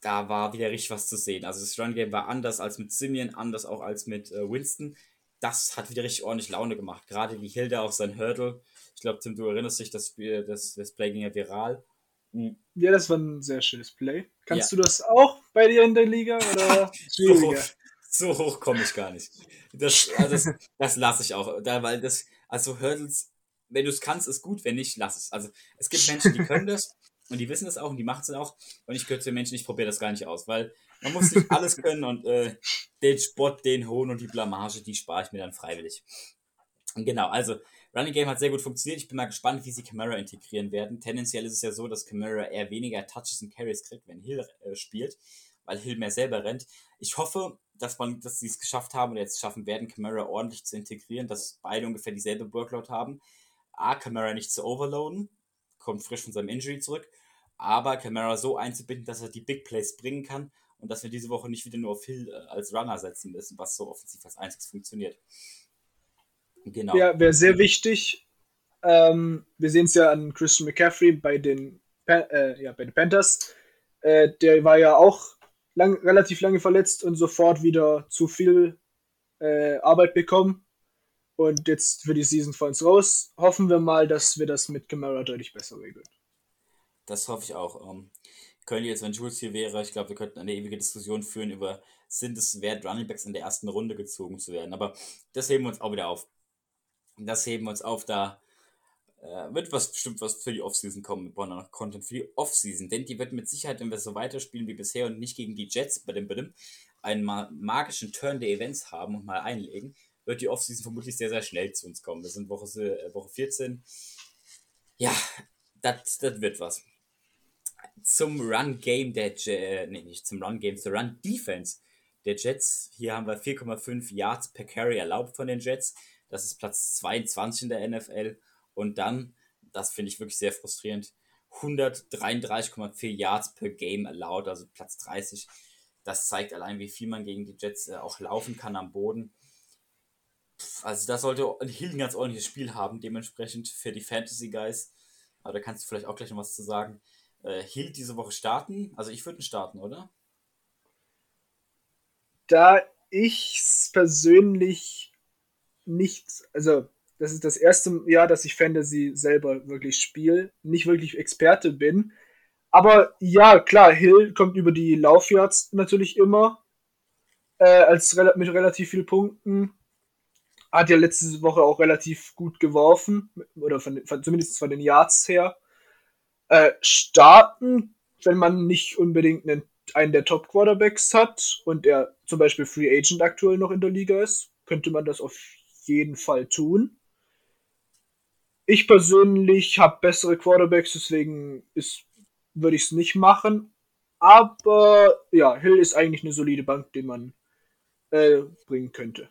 Da war wieder richtig was zu sehen. Also das Run-Game war anders als mit Simeon, anders auch als mit äh, Winston das hat wieder richtig ordentlich Laune gemacht. Gerade wie Hilda auf sein Hurdle. Ich glaube, Tim, du erinnerst dich, das, Spiel, das, das Play ging ja viral. Mhm. Ja, das war ein sehr schönes Play. Kannst ja. du das auch bei dir in der Liga? Oder so, hoch, so hoch komme ich gar nicht. Das, also das, das lasse ich auch. Da, weil das, also Hurdles, wenn du es kannst, ist gut, wenn nicht, lass es. Also es gibt Menschen, die können das und die wissen das auch und die machen es auch. Und ich gehöre zu den Menschen, ich probiere das gar nicht aus, weil man muss nicht alles können und äh, den Spott, den Hohn und die Blamage, die spare ich mir dann freiwillig. Genau, also Running Game hat sehr gut funktioniert. Ich bin mal gespannt, wie sie Camara integrieren werden. Tendenziell ist es ja so, dass Camara eher weniger Touches und Carries kriegt, wenn Hill äh, spielt, weil Hill mehr selber rennt. Ich hoffe, dass man, dass sie es geschafft haben und jetzt schaffen werden, Camara ordentlich zu integrieren, dass beide ungefähr dieselbe Workload haben. A, Camara nicht zu overloaden, kommt frisch von seinem Injury zurück, aber Camara so einzubinden, dass er die Big Plays bringen kann und dass wir diese Woche nicht wieder nur auf Hill äh, als Runner setzen müssen, was so offensiv als einziges funktioniert. Genau. Ja, wäre sehr wichtig. Ähm, wir sehen es ja an Christian McCaffrey bei den, äh, ja, bei den Panthers. Äh, der war ja auch lang, relativ lange verletzt und sofort wieder zu viel äh, Arbeit bekommen. Und jetzt für die Season von uns raus. Hoffen wir mal, dass wir das mit Camara deutlich besser regeln. Das hoffe ich auch. Um, Köln jetzt, wenn Jules hier wäre, ich glaube, wir könnten eine ewige Diskussion führen über, sind es wert, Runningbacks in der ersten Runde gezogen zu werden. Aber das heben wir uns auch wieder auf. Das heben wir uns auf, da äh, wird was bestimmt was für die Offseason kommen. Wir brauchen noch Content für die Offseason, denn die wird mit Sicherheit, wenn wir so weiterspielen wie bisher und nicht gegen die Jets bei dem, bei einen magischen Turn der Events haben und mal einlegen, wird die Offseason vermutlich sehr, sehr schnell zu uns kommen. Wir sind Woche, äh, Woche 14. Ja, das wird was zum Run-Game der Jets, äh, nee, nicht zum Run-Game, zur Run-Defense der Jets. Hier haben wir 4,5 Yards per Carry erlaubt von den Jets. Das ist Platz 22 in der NFL. Und dann, das finde ich wirklich sehr frustrierend, 133,4 Yards per Game allowed, also Platz 30. Das zeigt allein, wie viel man gegen die Jets äh, auch laufen kann am Boden. Also da sollte Hill ein ganz ordentliches Spiel haben, dementsprechend für die Fantasy Guys. Aber da kannst du vielleicht auch gleich noch was zu sagen äh, Hill diese Woche starten? Also ich würde ihn starten, oder? Da ich persönlich nicht, also das ist das erste Jahr, dass ich Fantasy selber wirklich spiele, nicht wirklich Experte bin. Aber ja, klar, Hill kommt über die Laufyards natürlich immer äh, als mit relativ vielen Punkten. Hat ja letzte Woche auch relativ gut geworfen, oder von, von, zumindest von den Yards her. Äh, starten, wenn man nicht unbedingt einen, einen der Top Quarterbacks hat und er zum Beispiel Free Agent aktuell noch in der Liga ist, könnte man das auf jeden Fall tun. Ich persönlich habe bessere Quarterbacks, deswegen würde ich es nicht machen. Aber ja, Hill ist eigentlich eine solide Bank, den man äh, bringen könnte.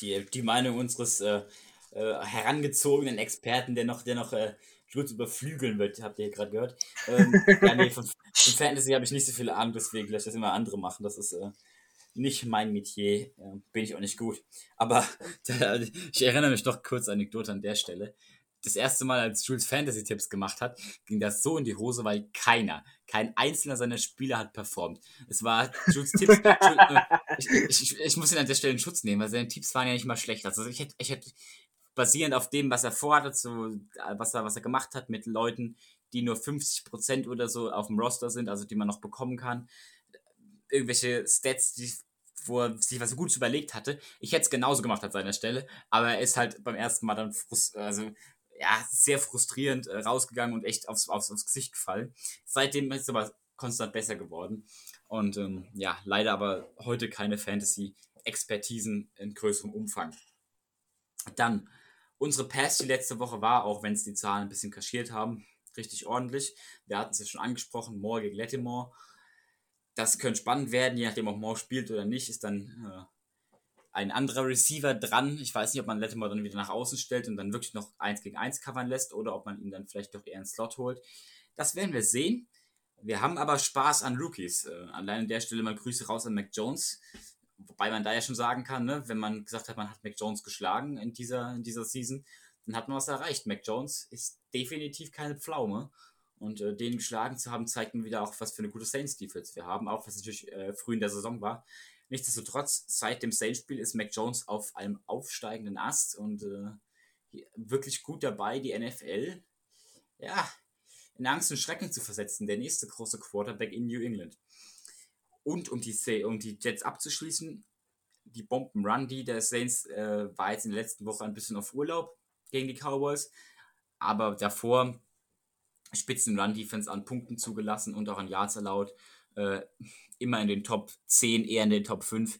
Die, die Meinung unseres äh, äh, herangezogenen Experten, der noch, der noch äh, Schulz überflügeln wird, habt ihr hier gerade gehört. Ähm, ja, nee, von, von Fantasy habe ich nicht so viele Ahnung, deswegen lasse ich das immer andere machen. Das ist äh, nicht mein Metier, äh, bin ich auch nicht gut. Aber da, ich erinnere mich doch kurz Anekdote an der Stelle. das erste Mal, als Jules Fantasy-Tipps gemacht hat, ging das so in die Hose, weil keiner, kein einzelner seiner Spieler hat performt. Es war Jules Tipps. Jules, äh, ich, ich, ich, muss ihn an der Stelle in Schutz nehmen, weil seine Tipps waren ja nicht mal schlecht. Also ich hätte, ich hätte basierend auf dem, was er vorhat, so, was er, was er gemacht hat mit Leuten, die nur 50% oder so auf dem Roster sind, also die man noch bekommen kann. Irgendwelche Stats, die wo er sich was so gut überlegt hatte. Ich hätte es genauso gemacht an seiner Stelle, aber er ist halt beim ersten Mal dann frust also ja, sehr frustrierend äh, rausgegangen und echt aufs, aufs, aufs Gesicht gefallen. Seitdem ist es aber konstant besser geworden. Und ähm, ja, leider aber heute keine Fantasy-Expertisen in größerem Umfang. Dann, unsere Pass die letzte Woche war, auch wenn es die Zahlen ein bisschen kaschiert haben, richtig ordentlich. Wir hatten es ja schon angesprochen, Moore gegen Lattimore das könnte spannend werden, je nachdem, ob Moore spielt oder nicht, ist dann äh, ein anderer Receiver dran. Ich weiß nicht, ob man Lattimore dann wieder nach außen stellt und dann wirklich noch 1 gegen 1 covern lässt oder ob man ihn dann vielleicht doch eher einen Slot holt. Das werden wir sehen. Wir haben aber Spaß an Rookies. Äh, allein an der Stelle mal Grüße raus an Mac Jones. Wobei man da ja schon sagen kann, ne, wenn man gesagt hat, man hat Mac Jones geschlagen in dieser, in dieser Season, dann hat man was erreicht. Mac Jones ist definitiv keine Pflaume. Und äh, den geschlagen zu haben, zeigt mir wieder auch, was für eine gute Saints-Defense wir haben, auch was natürlich äh, früh in der Saison war. Nichtsdestotrotz, seit dem Saints-Spiel ist Mac Jones auf einem aufsteigenden Ast und äh, wirklich gut dabei, die NFL ja, in Angst und Schrecken zu versetzen. Der nächste große Quarterback in New England. Und um die, um die Jets abzuschließen, die Bomben-Run, die der Saints äh, war jetzt in der letzten Woche ein bisschen auf Urlaub gegen die Cowboys. Aber davor spitzen Run-Defense an Punkten zugelassen und auch an Yards erlaubt. Äh, immer in den Top 10, eher in den Top 5.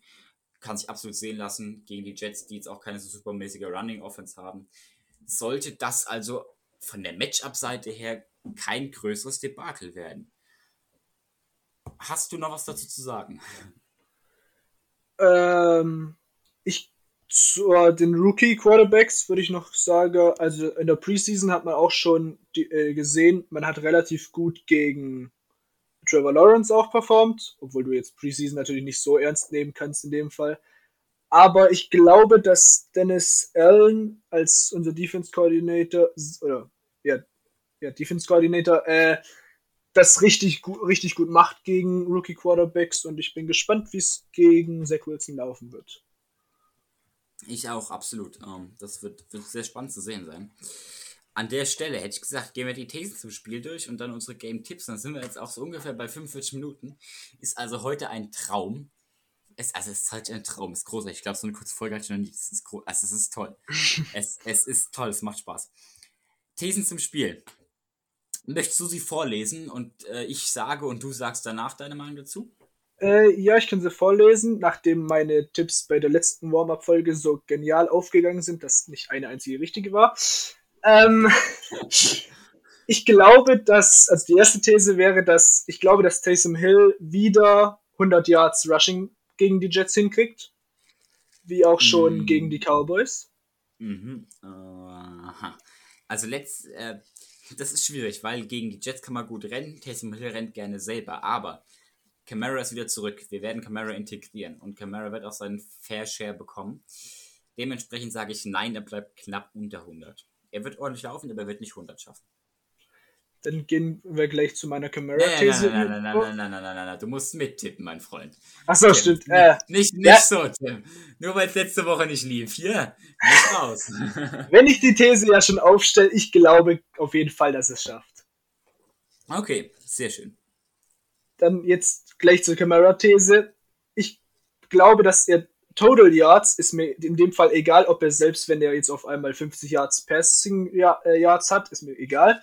Kann sich absolut sehen lassen gegen die Jets, die jetzt auch keine so supermäßige Running-Offense haben. Sollte das also von der Matchup-Seite her kein größeres Debakel werden. Hast du noch was dazu zu sagen? Ähm, ich zu den Rookie-Quarterbacks würde ich noch sagen, also in der Preseason hat man auch schon die, äh, gesehen, man hat relativ gut gegen Trevor Lawrence auch performt, obwohl du jetzt Preseason natürlich nicht so ernst nehmen kannst in dem Fall. Aber ich glaube, dass Dennis Allen als unser Defense Coordinator oder ja, ja Defense Coordinator äh, das richtig gut, richtig gut macht gegen Rookie Quarterbacks und ich bin gespannt, wie es gegen Zach Wilson laufen wird. Ich auch, absolut. Ähm, das wird, wird sehr spannend zu sehen sein. An der Stelle hätte ich gesagt, gehen wir die Thesen zum Spiel durch und dann unsere Game-Tipps. Dann sind wir jetzt auch so ungefähr bei 45 Minuten. Ist also heute ein Traum. Es, also es ist halt ein Traum, es ist großartig. Ich glaube, so eine kurze Folge hatte ich noch nie. Es ist, also es ist toll. es, es ist toll, es macht Spaß. Thesen zum Spiel. Möchtest du sie vorlesen und äh, ich sage und du sagst danach deine Meinung dazu? Äh, ja, ich kann sie vorlesen, nachdem meine Tipps bei der letzten Warm-Up-Folge so genial aufgegangen sind, dass nicht eine einzige richtige war. Ähm, ich glaube, dass, also die erste These wäre, dass ich glaube, dass Taysom Hill wieder 100 Yards Rushing gegen die Jets hinkriegt. Wie auch schon mhm. gegen die Cowboys. Mhm. Also letzt, äh, das ist schwierig, weil gegen die Jets kann man gut rennen. Taysom Hill rennt gerne selber, aber Camara ist wieder zurück. Wir werden Camara integrieren und Camara wird auch seinen Fair Share bekommen. Dementsprechend sage ich nein, er bleibt knapp unter 100. Er wird ordentlich laufen, aber er wird nicht 100 schaffen. Dann gehen wir gleich zu meiner Camara-These. Nein, nein, nein, nein, nein, nein, nein, nein, nein, nein, du musst mittippen, mein Freund. Achso, stimmt. Äh, nicht nicht ja. so, Tim. Nur weil es letzte Woche nicht lief. Hier, nicht raus. Wenn ich die These ja schon aufstelle, ich glaube auf jeden Fall, dass es schafft. Okay, sehr schön. Dann jetzt gleich zur Camara-These. Ich glaube, dass er Total Yards ist mir in dem Fall egal, ob er selbst, wenn er jetzt auf einmal 50 Yards Passing äh, Yards hat, ist mir egal.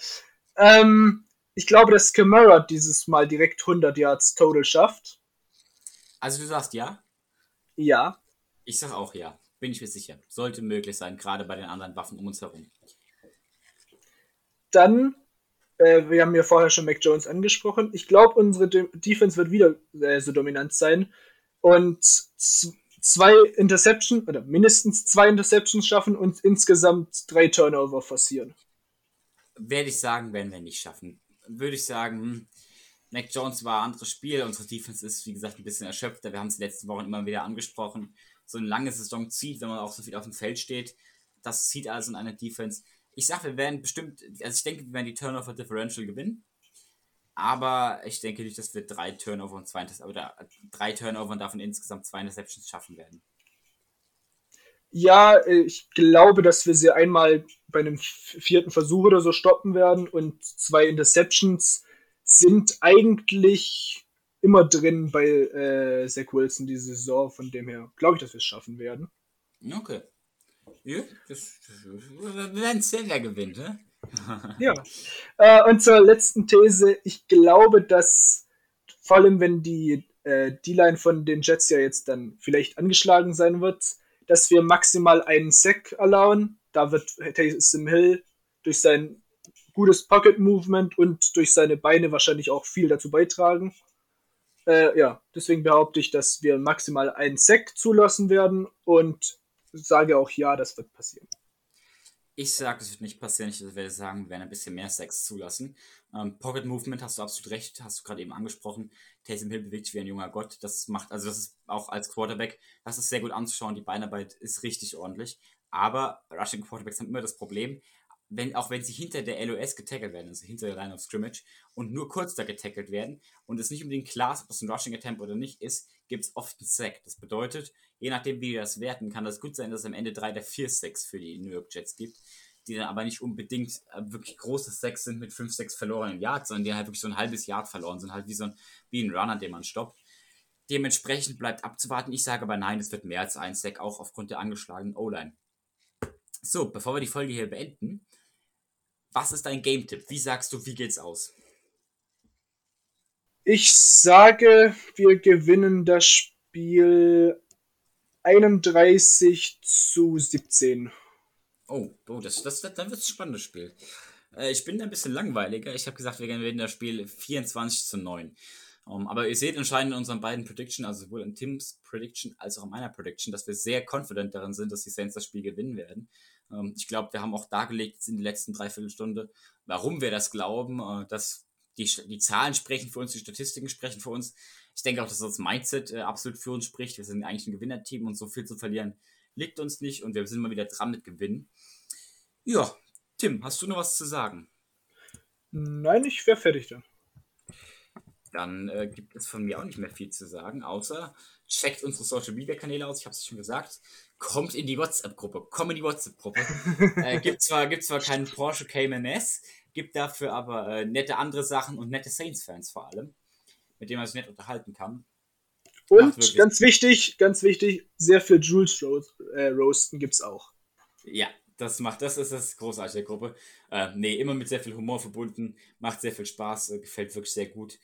Ähm, ich glaube, dass Camara dieses Mal direkt 100 Yards Total schafft. Also du sagst ja? Ja. Ich sag auch ja. Bin ich mir sicher. Sollte möglich sein, gerade bei den anderen Waffen um uns herum. Dann äh, wir haben ja vorher schon Mac Jones angesprochen. Ich glaube, unsere De Defense wird wieder äh, so dominant sein und zwei Interceptions oder mindestens zwei Interceptions schaffen und insgesamt drei Turnover forcieren. Werde ich sagen, werden wir nicht schaffen. Würde ich sagen, hm, Mac Jones war ein anderes Spiel. Unsere Defense ist, wie gesagt, ein bisschen erschöpfter. Wir haben es die letzten Wochen immer wieder angesprochen. So eine lange Saison zieht, wenn man auch so viel auf dem Feld steht. Das zieht also in einer Defense Ich sag, wir werden bestimmt, also ich denke, wir werden die Turnover Differential gewinnen. Aber ich denke nicht, dass wir drei Turnover und zwei oder drei Turnover und davon insgesamt zwei Interceptions schaffen werden. Ja, äh, ich glaube, dass wir sie einmal bei einem vierten Versuch oder so stoppen werden und zwei Interceptions sind eigentlich immer drin bei äh, Zach Wilson diese Saison. Von dem her glaube ich, dass wir es schaffen werden. Okay. Ja, das, wir werden sehen, wer gewinnt, ne? ja. Äh, und zur letzten These. Ich glaube, dass vor allem, wenn die äh, D-Line von den Jets ja jetzt dann vielleicht angeschlagen sein wird, dass wir maximal einen Sack erlauben. Da wird Taysom Hill durch sein gutes Pocket Movement und durch seine Beine wahrscheinlich auch viel dazu beitragen. Äh, ja, deswegen behaupte ich, dass wir maximal einen Sack zulassen werden und sage auch ja, das wird passieren. Ich sage, das wird nicht passieren. Ich werde sagen, wir werden ein bisschen mehr Sex zulassen. Ähm, Pocket Movement hast du absolut recht, hast du gerade eben angesprochen. Taysom Hill bewegt sich wie ein junger Gott. Das macht, also das ist auch als Quarterback, das ist sehr gut anzuschauen. Die Beinarbeit ist richtig ordentlich. Aber Rushing Quarterbacks haben immer das Problem, wenn, auch wenn sie hinter der LOS getackelt werden, also hinter der Line of Scrimmage, und nur kurz da getackelt werden und es nicht unbedingt klar ist, ob es ein Rushing Attempt oder nicht ist, gibt es oft einen Sack. Das bedeutet, je nachdem, wie wir das werten, kann das gut sein, dass es am Ende drei der vier Sacks für die New York Jets gibt, die dann aber nicht unbedingt äh, wirklich große Sacks sind mit fünf, sechs verlorenen Yards, sondern die halt wirklich so ein halbes Yard verloren sind, halt wie so ein, wie ein Runner, den man stoppt. Dementsprechend bleibt abzuwarten. Ich sage aber nein, es wird mehr als ein Sack, auch aufgrund der angeschlagenen O-Line. So, bevor wir die Folge hier beenden, was ist dein Game-Tipp? Wie sagst du, wie geht's aus? Ich sage, wir gewinnen das Spiel 31 zu 17. Oh, oh das, das, das, dann wird es ein spannendes Spiel. Äh, ich bin ein bisschen langweiliger. Ich habe gesagt, wir gewinnen das Spiel 24 zu 9. Um, aber ihr seht anscheinend in unseren beiden Prediction, also sowohl in Tims Prediction als auch in meiner Prediction, dass wir sehr confident darin sind, dass die Saints das Spiel gewinnen werden. Ähm, ich glaube, wir haben auch dargelegt in der letzten Dreiviertelstunde, warum wir das glauben, äh, dass die, die Zahlen sprechen für uns, die Statistiken sprechen für uns. Ich denke auch, dass das Mindset äh, absolut für uns spricht. Wir sind eigentlich ein Gewinnerteam und so viel zu verlieren liegt uns nicht und wir sind mal wieder dran mit Gewinnen. Ja, Tim, hast du noch was zu sagen? Nein, ich wäre fertig dann. Dann äh, gibt es von mir auch nicht mehr viel zu sagen, außer checkt unsere Social Media Kanäle aus. Ich habe es schon gesagt kommt in die WhatsApp-Gruppe. Komm in die WhatsApp-Gruppe. äh, gibt, zwar, gibt zwar keinen Porsche Cayman S, gibt dafür aber äh, nette andere Sachen und nette Saints-Fans vor allem, mit denen man sich nett unterhalten kann. Und ganz wichtig, ganz wichtig, sehr viel Jules Roast, äh, Roasten gibt's auch. Ja, das macht, das ist das großartige Gruppe. Äh, nee, immer mit sehr viel Humor verbunden, macht sehr viel Spaß, äh, gefällt wirklich sehr gut.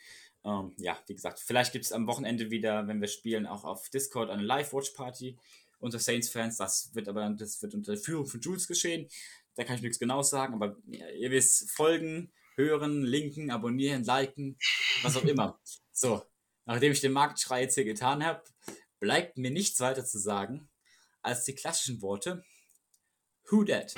Ähm, ja, wie gesagt, vielleicht gibt es am Wochenende wieder, wenn wir spielen, auch auf Discord eine Live-Watch-Party unter Saints-Fans. Das wird aber das wird unter Führung von Jules geschehen. Da kann ich nichts genau sagen, aber ja, ihr wisst, folgen, hören, linken, abonnieren, liken, was auch immer. So, nachdem ich den Marktschrei jetzt hier getan habe, bleibt mir nichts weiter zu sagen als die klassischen Worte. Who dat?